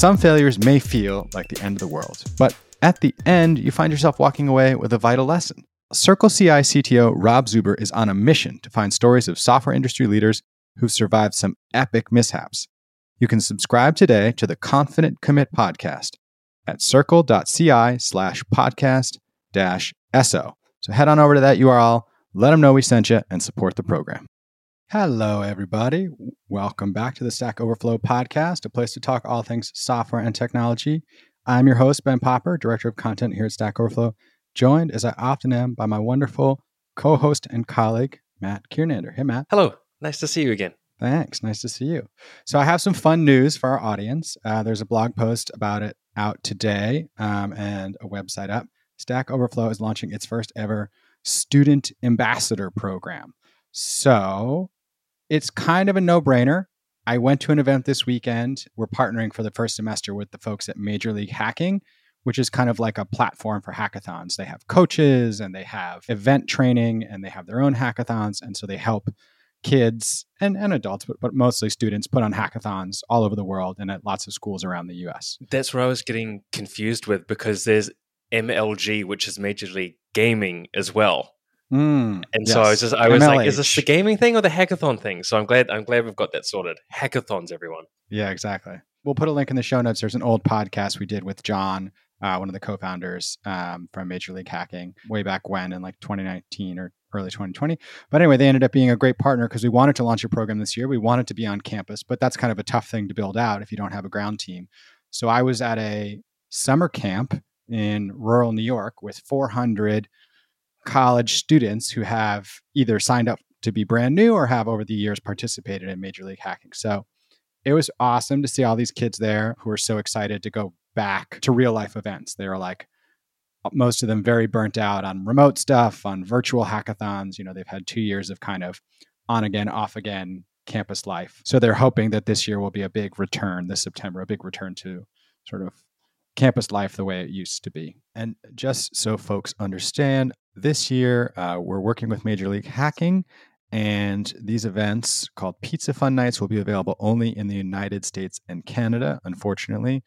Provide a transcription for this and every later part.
Some failures may feel like the end of the world, but at the end, you find yourself walking away with a vital lesson. Circle CI CTO Rob Zuber is on a mission to find stories of software industry leaders who've survived some epic mishaps. You can subscribe today to the Confident Commit podcast at circle.ci slash podcast dash SO. So head on over to that URL, let them know we sent you, and support the program. Hello, everybody. Welcome back to the Stack Overflow podcast, a place to talk all things software and technology. I'm your host, Ben Popper, Director of Content here at Stack Overflow, joined as I often am by my wonderful co host and colleague, Matt Kiernander. Hey, Matt. Hello. Nice to see you again. Thanks. Nice to see you. So, I have some fun news for our audience. Uh, there's a blog post about it out today um, and a website up. Stack Overflow is launching its first ever student ambassador program. So, it's kind of a no brainer. I went to an event this weekend. We're partnering for the first semester with the folks at Major League Hacking, which is kind of like a platform for hackathons. They have coaches and they have event training and they have their own hackathons. And so they help kids and, and adults, but, but mostly students, put on hackathons all over the world and at lots of schools around the US. That's where I was getting confused with because there's MLG, which is Major League Gaming as well. Mm, And yes. so I was just I was like, is this the gaming thing or the hackathon thing? So I'm glad I'm glad we've got that sorted. Hackathons, everyone. Yeah, exactly. We'll put a link in the show notes. There's an old podcast we did with Jon, uh, one of the co-founders um, from Major League Hacking, way back when in like 2019 or early 2020. But anyway, they ended up being a great partner because we wanted to launch a program this year. We wanted to be on campus, but that's kind of a tough thing to build out if you don't have a ground team. So I was at a summer camp in rural New York with 400 college students who have either signed up to be brand new or have over the years participated in Major League Hacking. So it was awesome to see all these kids there who are so excited to go back to real life events. They were like, most of them very burnt out on remote stuff, on virtual hackathons. You know, they've had two years of kind of on again, off again campus life. So they're hoping that this year will be a big return this September, a big return to sort of campus life the way it used to be. And just so folks understand, this year uh, we're working with Major League Hacking and these events called Pizza Fund Nights will be available only in the United States and Canada, unfortunately.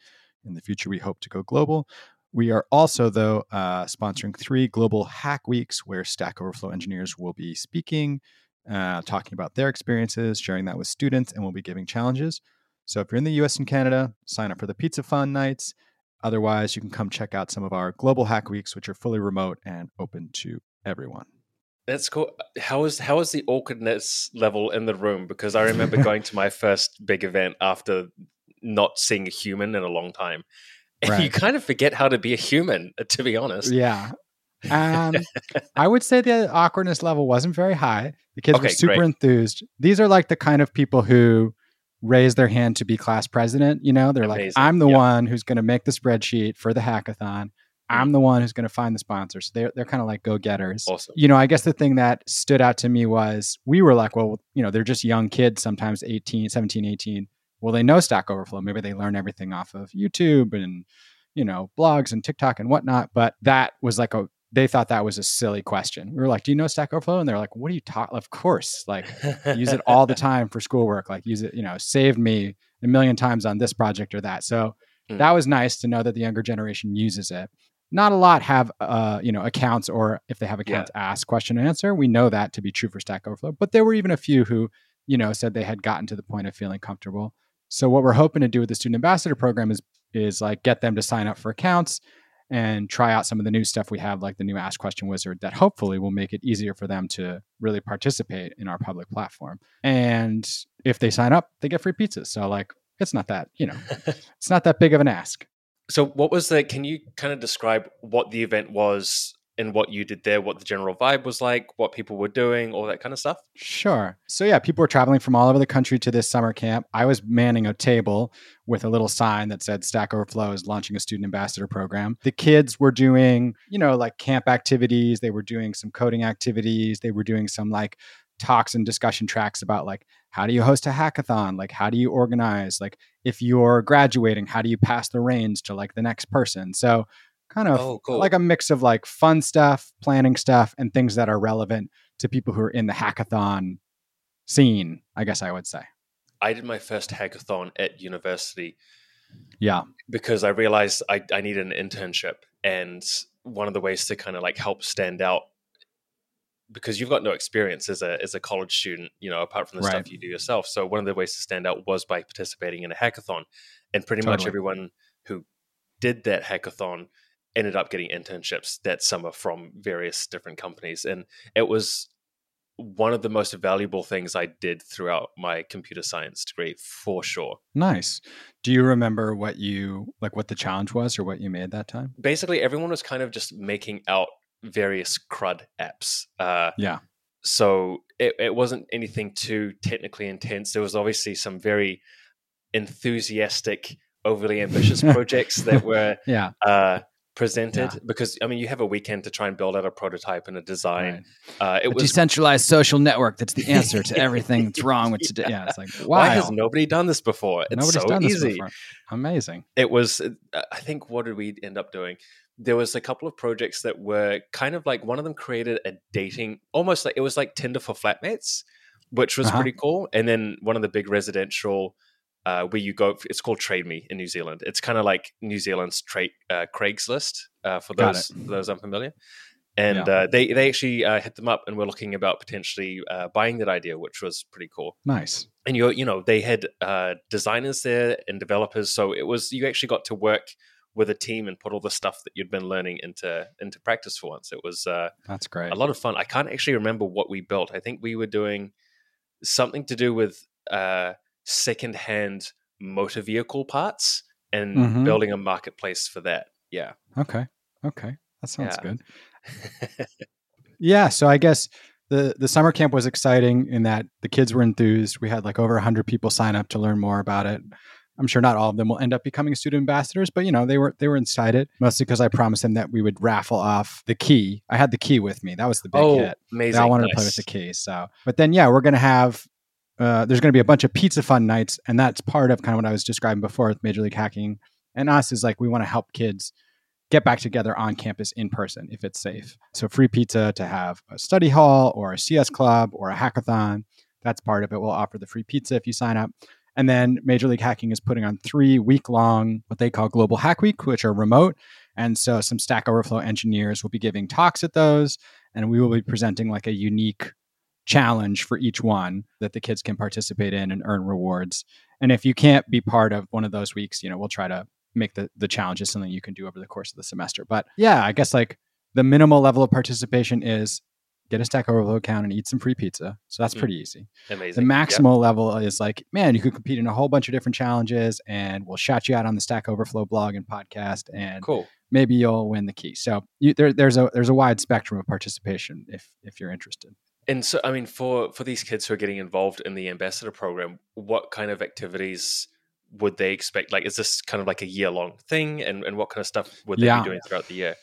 In the future, we hope to go global. We are also, though, uh, sponsoring three global hack weeks where Stack Overflow engineers will be speaking, uh, talking about their experiences, sharing that with students, and we'll be giving challenges. So if you're in the US and Canada, sign up for the Pizza Fund Nights. Otherwise, you can come check out some of our global hack weeks, which are fully remote and open to everyone. That's cool. How is how is the awkwardness level in the room? Because I remember going to my first big event after not seeing a human in a long time. And you kind of forget how to be a human, to be honest. Yeah. Um, I would say the awkwardness level wasn't very high. The kids were super great. enthused. These are like the kind of people who raise their hand to be class president. You know, they're like, I'm the Yeah. one who's going to make the spreadsheet for the hackathon. I'm the one who's going to find the sponsors. They're, they're kind of like go getters. Awesome. You know, I guess the thing that stood out to me was we were like, well, you know, they're just young kids, sometimes 18, 17, 18. Well, they know Stack Overflow. Maybe they learn everything off of YouTube and, you know, blogs and TikTok and whatnot. But that was like a, they thought that was a silly question. We were like, do you know Stack Overflow? And they're like, what are you talking? Of course. Like, use it all the time for schoolwork. Like, use it, you know, saved me a million times on this project or that. So Mm. that was nice to know that the younger generation uses it. Not a lot have, uh, you know, accounts or if they have accounts, ask question and answer. We know that to be true for Stack Overflow, but there were even a few who, you know, said they had gotten to the point of feeling comfortable. So what we're hoping to do with the student ambassador program is is like get them to sign up for accounts and try out some of the new stuff we have, like the new Ask Question Wizard, that hopefully will make it easier for them to really participate in our public platform. And if they sign up, they get free pizzas. So like it's not that, you know, it's not that big of an ask. so, what was the? Can you kind of describe what the event was and what you did there? What the general vibe was like? What people were doing? All that kind of stuff. Sure. So yeah, people were traveling from all over the country to this summer camp. I was manning a table with a little sign that said Stack Overflow is launching a student ambassador program. The kids were doing, you know, like camp activities, they were doing some coding activities, they were doing some like talks and discussion tracks about like how do you host a hackathon? Like how do you organize? Like if you're graduating, how do you pass the reins to like the next person? So kind of Oh, cool. like a mix of like fun stuff, planning stuff, and things that are relevant to people who are in the hackathon scene, I guess I would say. I did my first hackathon at university Yeah. Because I realized I, I needed an internship. And one of the ways to kind of like help stand out because you've got no experience as a as a college student, you know, apart from the Right. stuff you do yourself. So one of the ways to stand out was by participating in a hackathon, and pretty much everyone who did that hackathon ended up getting internships that summer from various different companies, and it was one of the most valuable things I did throughout my computer science degree for sure. Nice. Do you remember what you like what the challenge was or what you made that time? Basically, everyone was kind of just making out various crud apps. Uh, Yeah. so it, it wasn't anything too technically intense. There was obviously some very enthusiastic, overly ambitious projects that were Yeah. uh, presented Yeah. because I mean you have a weekend to try and build out a prototype and a design. Right. Uh, it a was decentralized social network that's the answer to everything that's wrong with today. Yeah, it's like why has nobody done this before? It's Nobody's so done this easy. before. Amazing. it was uh, i think what did we end up doing there was a couple of projects that were kind of like one of them created a dating almost like it was like tinder for flatmates which was Uh-huh. pretty cool and then one of the big residential uh, where you go it's called trade me in new zealand it's kind of like new zealand's trade uh, craigslist uh, for those for those unfamiliar and Yeah. uh, they they actually uh, hit them up and were looking about potentially uh, buying that idea which was pretty cool Nice. and you you know they had uh, designers there and developers, so it was you actually got to work with a team and put all the stuff that you'd been learning into into practice for once. It was uh, That's great. a lot of fun. I can't actually remember what we built. I think we were doing something to do with uh, secondhand motor vehicle parts and Mhm. building a marketplace for that. Yeah, Okay. Okay. That sounds Yeah. good. Yeah, so I guess the the summer camp was exciting in that the kids were enthused. We had like over 100 people sign up to learn more about it. I'm sure not all of them will end up becoming student ambassadors, but you know, they were they were excited mostly because I promised them that we would raffle off the key. I had the key with me. That was the big oh, hit. amazing! They all wanted to play with the key. So, but then yeah, we're going to have uh, there's going to be a bunch of pizza fund nights, and that's part of kind of what I was describing before with Major League Hacking and us is like we want to help kids get back together on campus in person if it's safe. So free pizza to have a study hall or a CS club or a hackathon. That's part of it. We'll offer the free pizza if you sign up. And then Major League Hacking is putting on three week long, what they call Global Hack Week, which are remote. And so some Stack Overflow engineers will be giving talks at those, and we will be presenting like a unique challenge for each one that the kids can participate in and earn rewards. And if you can't be part of one of those weeks, you know, we'll try to make the, the challenges something you can do over the course of the semester. But yeah, I guess like the minimal level of participation is get a Stack Overflow account and eat some free pizza. So that's Mm. pretty easy. Amazing. The Yep. maximal level is like, man, you could compete in a whole bunch of different challenges and we'll shout you out on the Stack Overflow blog and podcast and Cool. maybe you'll win the key. So you, there, there's a there's a wide spectrum of participation if if you're interested. And so, I mean, for for these kids who are getting involved in the ambassador program, what kind of activities would they expect? Like, is this kind of like a year long thing, and and what kind of stuff would they Yeah. be doing throughout the year?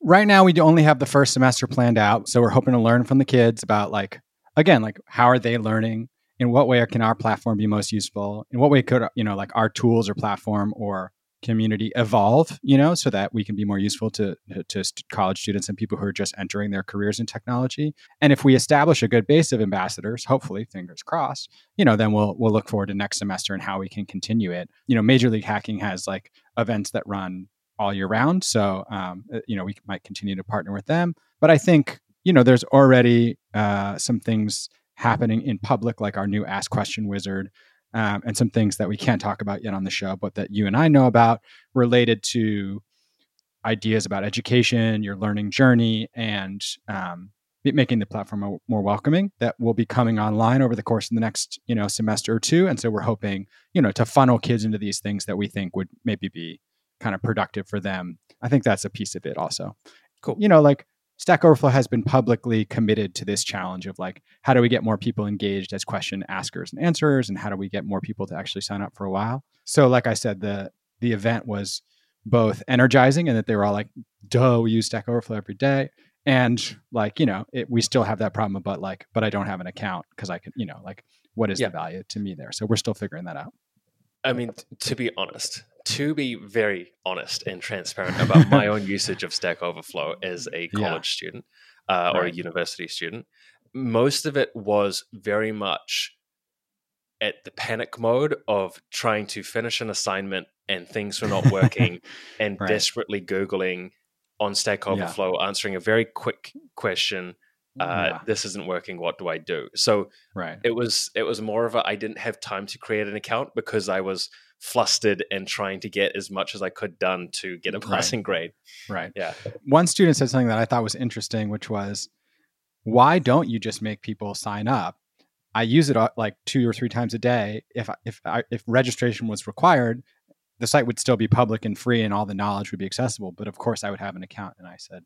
Right now, we do only have the first semester planned out, so we're hoping to learn from the kids about like again, like how are they learning? In what way can our platform be most useful? In what way could you know like our tools or platform or community evolve? You know, so that we can be more useful to to college students and people who are just entering their careers in technology. And if we establish a good base of ambassadors, hopefully, fingers crossed, you know, then we'll we'll look forward to next semester and how we can continue it. You know, Major League Hacking has like events that run all year round. So, um, uh, you know, we might continue to partner with them. But I think, you know, there's already uh, some things happening in public, like our new Ask Question Wizard, um, and some things that we can't talk about yet on the show, but that you and I know about related to ideas about education, your learning journey, and um, making the platform more welcoming that will be coming online over the course of the next you know semester or two and so we're hoping you know to funnel kids into these things that we think would maybe be kind of productive for them. I think that's a piece of it also. Cool. You know, like Stack Overflow has been publicly committed to this challenge of like, how do we get more people engaged as question askers and answerers, and how do we get more people to actually sign up for a while? So, like I said, the the event was both energizing and that they were all like, duh, we use Stack Overflow every day. And like, you know, it, we still have that problem, but like, but I don't have an account because I can, you know, like, what is Yeah. the value to me there? So we're still figuring that out. I mean, t- to be honest, to be very honest and transparent about my own usage of Stack Overflow as a Yeah. college student uh, or a university student, most of it was very much at the panic mode of trying to finish an assignment and things were not working and Right. desperately Googling on Stack Overflow, answering a very quick question. Uh, Yeah. This isn't working. What do I do? So Right. it was it was more of a I didn't have time to create an account because I was flustered and trying to get as much as I could done to get a Right. passing grade. Right. Yeah. One student said something that I thought was interesting, which was, why don't you just make people sign up? I use it uh, like two or three times a day. If if I, if registration was required, the site would still be public and free, and all the knowledge would be accessible. But of course, I would have an account. And I said,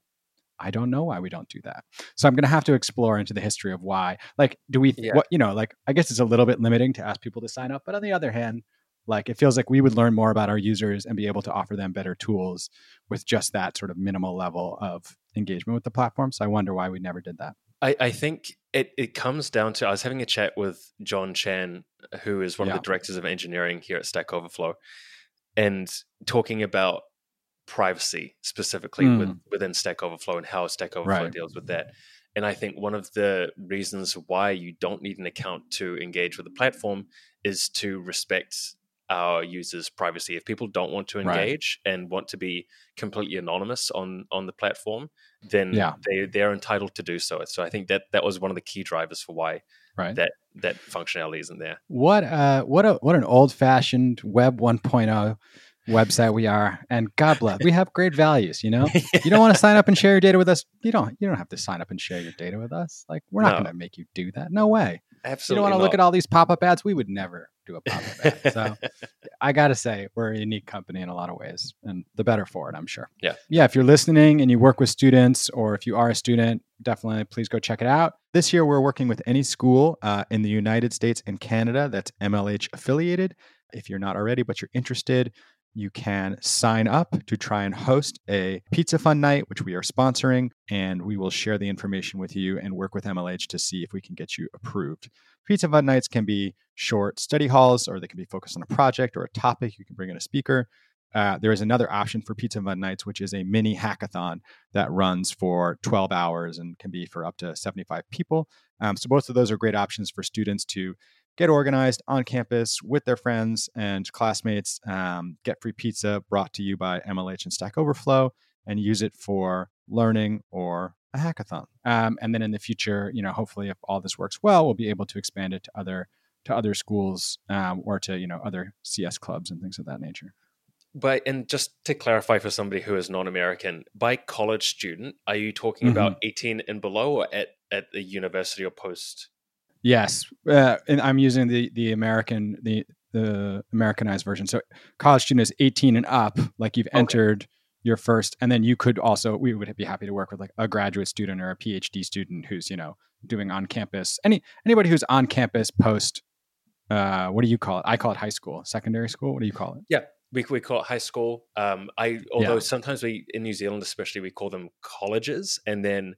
I don't know why we don't do that. So I'm going to have to explore into the history of why. Like, do we? Yeah. What you know? Like, I guess it's a little bit limiting to ask people to sign up. But on the other hand, like it feels like we would learn more about our users and be able to offer them better tools with just that sort of minimal level of engagement with the platform. So I wonder why we never did that. I, I think it, it comes down to I was having a chat with John Chan, who is one Yeah. of the directors of engineering here at Stack Overflow, and talking about privacy specifically with, within Stack Overflow and how Stack Overflow. Right. deals with that. And I think one of the reasons why you don't need an account to engage with the platform is to respect our users' privacy. If people don't want to Right. engage and want to be completely anonymous on on the platform, then Yeah. they they're entitled to do so. So I think that that was one of the key drivers for why Right. that that functionality isn't there. What uh what a what an old fashioned web 1.0 website we are. And God bless. We have great values, you know? You don't want to sign up and share your data with us. You don't you don't have to sign up and share your data with us. Like we're not No. going to make you do that. No way. Absolutely. you don't want to look at all these pop-up ads. We would never do a pop-up ad. So I got to say, we're a unique company in a lot of ways, and the better for it, I'm sure. Yeah. Yeah. If you're listening and you work with students, or if you are a student, definitely please go check it out. This year, we're working with any school uh, in the United States and Canada that's MLH affiliated. If you're not already, but you're interested, you can sign up to try and host a pizza fund night, which we are sponsoring, and we will share the information with you and work with MLH to see if we can get you approved. Pizza fund nights can be short study halls, or they can be focused on a project or a topic. You can bring in a speaker. Uh, there is another option for Pizza Fund Nights, which is a mini hackathon that runs for 12 hours and can be for up to 75 people. Um, so, both of those are great options for students to get organized on campus with their friends and classmates, um, get free pizza brought to you by MLH and Stack Overflow, and use it for learning or a hackathon. Um, and then in the future, you know, hopefully, if all this works well, we'll be able to expand it to other to other schools um, or to you know other CS clubs and things of that nature. But and just to clarify for somebody who is non-American, by college student, are you talking Mm-hmm. about 18 and below or at, at the university or post? Yes, uh, and I'm using the the American the the Americanized version. So college student is 18 and up, like you've Okay. entered your first, and then you could also we would be happy to work with like a graduate student or a PhD student who's you know doing on campus any anybody who's on campus post. Uh, what do you call it? I call it high school, secondary school. What do you call it? Yeah, we, we call it high school. Um, I although Yeah. sometimes we in New Zealand especially we call them colleges, and then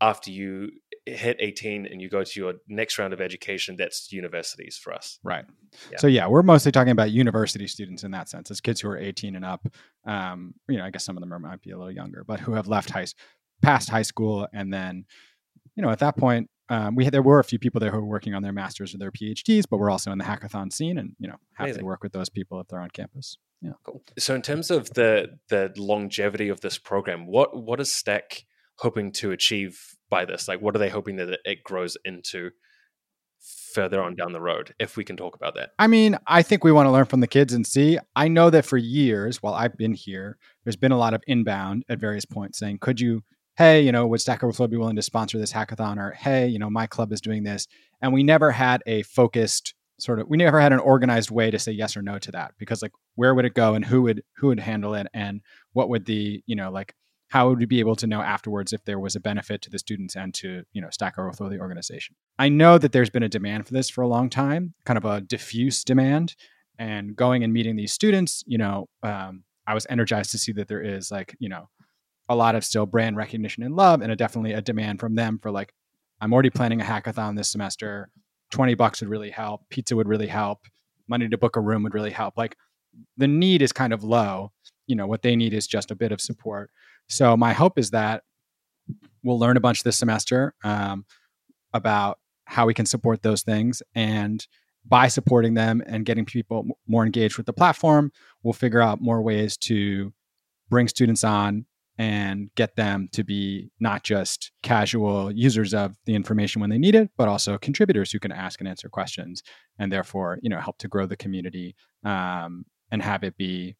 after you hit 18 and you go to your next round of education, that's universities for us. Right. Yeah. So yeah, we're mostly talking about university students in that sense. as kids who are 18 and up. Um, you know, I guess some of them are, might be a little younger, but who have left high, past high school, and then, you know, at that point, um, we had, there were a few people there who were working on their masters or their PhDs, but we're also in the hackathon scene, and you know, happy Amazing. to work with those people if they're on campus. Yeah. Cool. So in terms of the the longevity of this program, what what is Stack hoping to achieve by this? Like, what are they hoping that it grows into further on mm. down the road? If we can talk about that. I mean, I think we want to learn from the kids and see. I know that for years, while I've been here, there's been a lot of inbound at various points saying, could you, hey, you know, would Stack Overflow be willing to sponsor this hackathon? Or, hey, you know, my club is doing this. And we never had a focused sort of, we never had an organized way to say yes or no to that because like, where would it go and who would, who would handle it? And what would the, you know, like, how would we be able to know afterwards if there was a benefit to the students and to you know Stack Overflow the organization? I know that there's been a demand for this for a long time, kind of a diffuse demand. And going and meeting these students, you know, um, I was energized to see that there is like you know a lot of still brand recognition and love, and a, definitely a demand from them for like I'm already planning a hackathon this semester. Twenty bucks would really help. Pizza would really help. Money to book a room would really help. Like the need is kind of low. You know what they need is just a bit of support. So my hope is that we'll learn a bunch this semester um, about how we can support those things, and by supporting them and getting people more engaged with the platform, we'll figure out more ways to bring students on and get them to be not just casual users of the information when they need it, but also contributors who can ask and answer questions, and therefore, you know, help to grow the community um, and have it be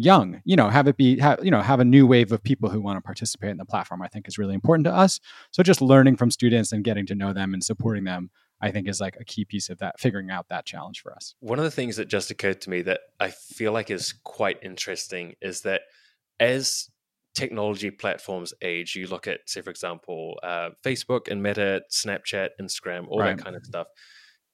young. You know, have it be, have, you know, have a new wave of people who want to participate in the platform. I think is really important to us. So just learning from students and getting to know them and supporting them I think is like a key piece of that, figuring out that challenge for us. One of the things that just occurred to me that I feel like is quite interesting is that as technology platforms age, you look at, say, for example, uh, Facebook and Meta, Snapchat, Instagram, all right. that kind of stuff.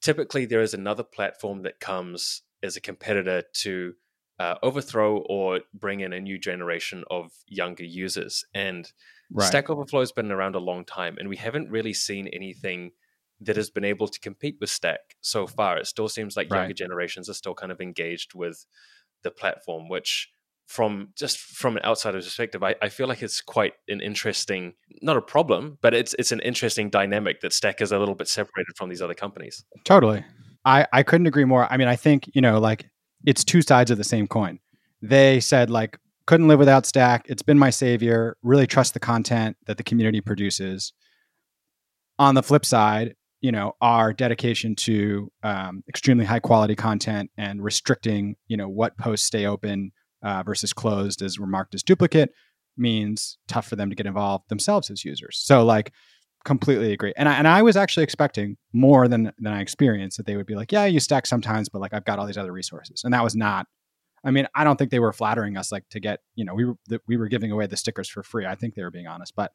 Typically, there is another platform that comes as a competitor to uh, overthrow or bring in a new generation of younger users. And right. Stack Overflow has been around a long time, and we haven't really seen anything that has been able to compete with Stack so far. It still seems like right. younger generations are still kind of engaged with the platform, which from just from an outsider's perspective, I, I feel like it's quite an interesting, not a problem, but it's it's an interesting dynamic that Stack is a little bit separated from these other companies. Totally. I, I couldn't agree more. I mean, I think, you know, like it's two sides of the same coin. They said like couldn't live without Stack. It's been my savior. Really trust the content that the community produces. On the flip side, you know our dedication to um, extremely high quality content and restricting you know what posts stay open uh, versus closed as remarked as duplicate means tough for them to get involved themselves as users so like completely agree and I, and I was actually expecting more than than i experienced that they would be like yeah you stack sometimes but like i've got all these other resources and that was not i mean i don't think they were flattering us like to get you know we were we were giving away the stickers for free i think they were being honest but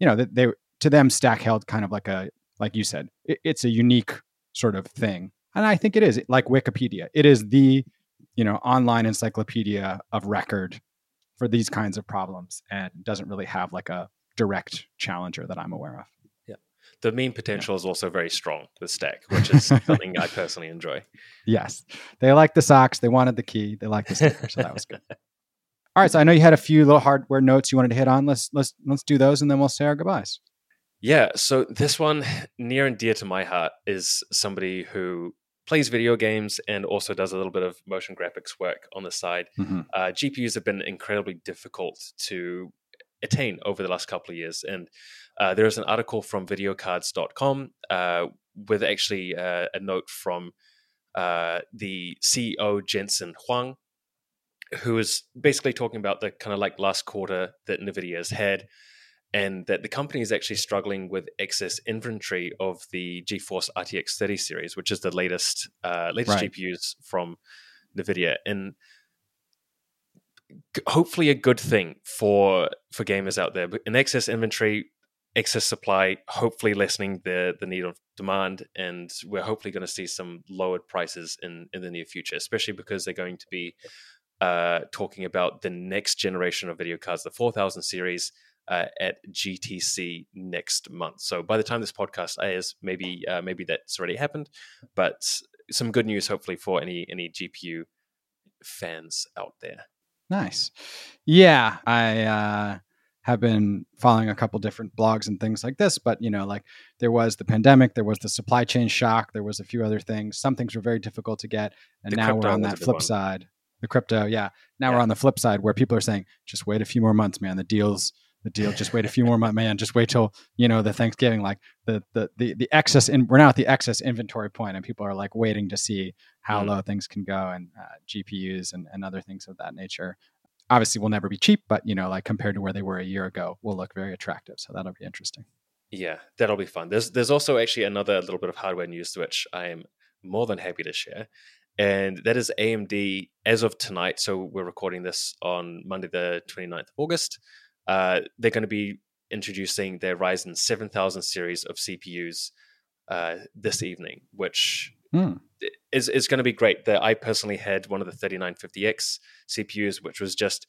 you know they to them stack held kind of like a like you said, it, it's a unique sort of thing. And I think it is like Wikipedia. It is the, you know, online encyclopedia of record for these kinds of problems and doesn't really have like a direct challenger that I'm aware of. The meme potential yeah. is also very strong with Stack, which is something I personally enjoy. Yes. They like the socks. They wanted the key. They like the sticker. So that was good. All right. So I know you had a few little hardware notes you wanted to hit on. Let's let's let's do those and then we'll say our goodbyes. Yeah, so this one near and dear to my heart is somebody who plays video games and also does a little bit of motion graphics work on the side. Mm-hmm. Uh, GPUs have been incredibly difficult to attain over the last couple of years, and uh, there is an article from videocardz.com uh, with actually uh, a note from uh, the CEO Jensen Huang, who is basically talking about the kind of like last quarter that NVIDIA has had and that the company is actually struggling with excess inventory of the GeForce RTX 30 series, which is the latest uh, latest right. GPUs from NVIDIA, and hopefully a good thing for for gamers out there. But excess inventory, excess supply, hopefully lessening the the need of demand, and we're hopefully going to see some lowered prices in in the near future, especially because they're going to be uh, talking about the next generation of video cards, the 4000 series uh, at GTC next month. So by the time this podcast airs, maybe uh, maybe that's already happened. But some good news, hopefully, for any any GPU fans out there. Nice. Yeah, I uh, have been following a couple different blogs and things like this, but you know, like there was the pandemic, there was the supply chain shock, there was a few other things. Some things were very difficult to get, and the now we're on that flip one. side. The crypto, yeah. Now yeah. we're on the flip side where people are saying, just wait a few more months, man. The deals the deal. Just wait a few more months, man. Just wait till you know the Thanksgiving, like the the the, the excess. In, we're now at the excess inventory point, and people are like waiting to see how mm. low things can go, and uh, GPUs and, and other things of that nature. Obviously, will never be cheap, but you know, like compared to where they were a year ago, will look very attractive. So that'll be interesting. Yeah, that'll be fun. There's there's also actually another little bit of hardware news which I am more than happy to share. And that is AMD as of tonight. So we're recording this on Monday, the 29th of August uh, they're going to be introducing their Ryzen 7000 series of CPUs uh, this evening, which mm. is is going to be great. The, I personally had one of the 3950X CPUs, which was just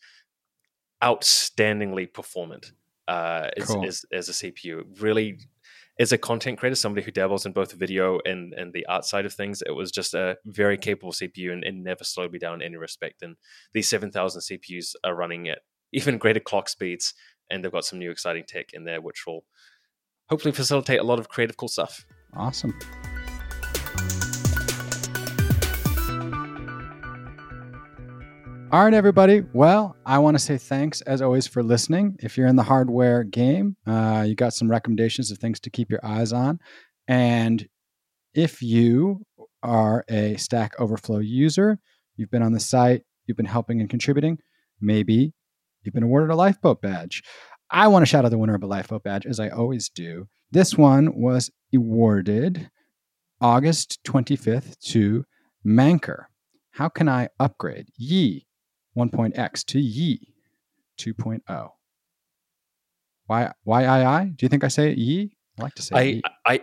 outstandingly performant uh, as, cool. as, as, a CPU. Really, as a content creator, somebody who dabbles in both the video and, and the art side of things, it was just a very capable CPU and, and never slowed me down in any respect. And these 7000 CPUs are running at even greater clock speeds. And they've got some new exciting tech in there, which will hopefully facilitate a lot of creative, cool stuff. Awesome. All right, everybody. Well, I want to say thanks as always for listening. If you're in the hardware game, uh, you got some recommendations of things to keep your eyes on. And if you are a Stack Overflow user, you've been on the site, you've been helping and contributing, maybe you've been awarded a lifeboat badge. I want to shout out the winner of a lifeboat badge, as I always do. This one was awarded August 25th to Manquer. How can I upgrade? Yii 1.x to Yii 2.0. Why, why, I, I? Do you think I say Yii? I like to say I. I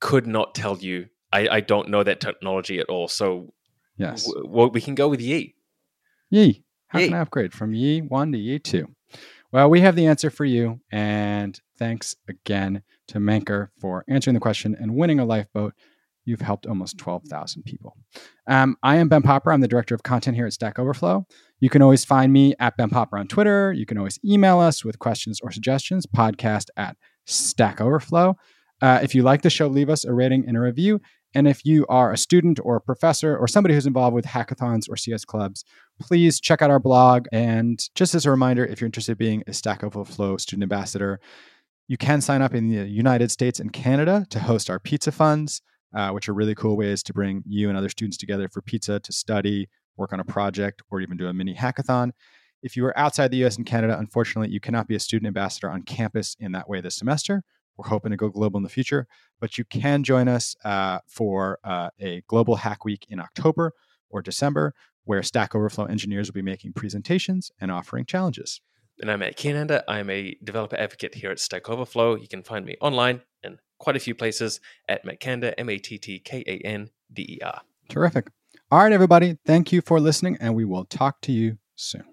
could not tell you. I, I don't know that technology at all. So Yes. w- well, we can go with Yii. Yii. How can I upgrade from Yii 1 to Yii 2? Well, we have the answer for you. And thanks again to Manquer for answering the question and winning a lifeboat. You've helped almost 12,000 people. Um, I am Ben Popper. I'm the director of content here at Stack Overflow. You can always find me at Ben Popper on Twitter. You can always email us with questions or suggestions, podcast at Stack Overflow. Uh, if you like the show, leave us a rating and a review. And if you are a student or a professor or somebody who's involved with hackathons or CS clubs, please check out our blog. And just as a reminder, if you're interested in being a Stack Overflow student ambassador, you can sign up in the United States and Canada to host our pizza funds, uh, which are really cool ways to bring you and other students together for pizza to study, work on a project, or even do a mini hackathon. If you are outside the US and Canada, unfortunately, you cannot be a student ambassador on campus in that way this semester. We're hoping to go global in the future, but you can join us uh, for uh, a global hack week in October or December, where Stack Overflow engineers will be making presentations and offering challenges. And I'm Matt Kiernander. I'm a developer advocate here at Stack Overflow. You can find me online in quite a few places at Mattkander, M A T T K A N D E R. Terrific. All right, everybody. Thank you for listening, and we will talk to you soon.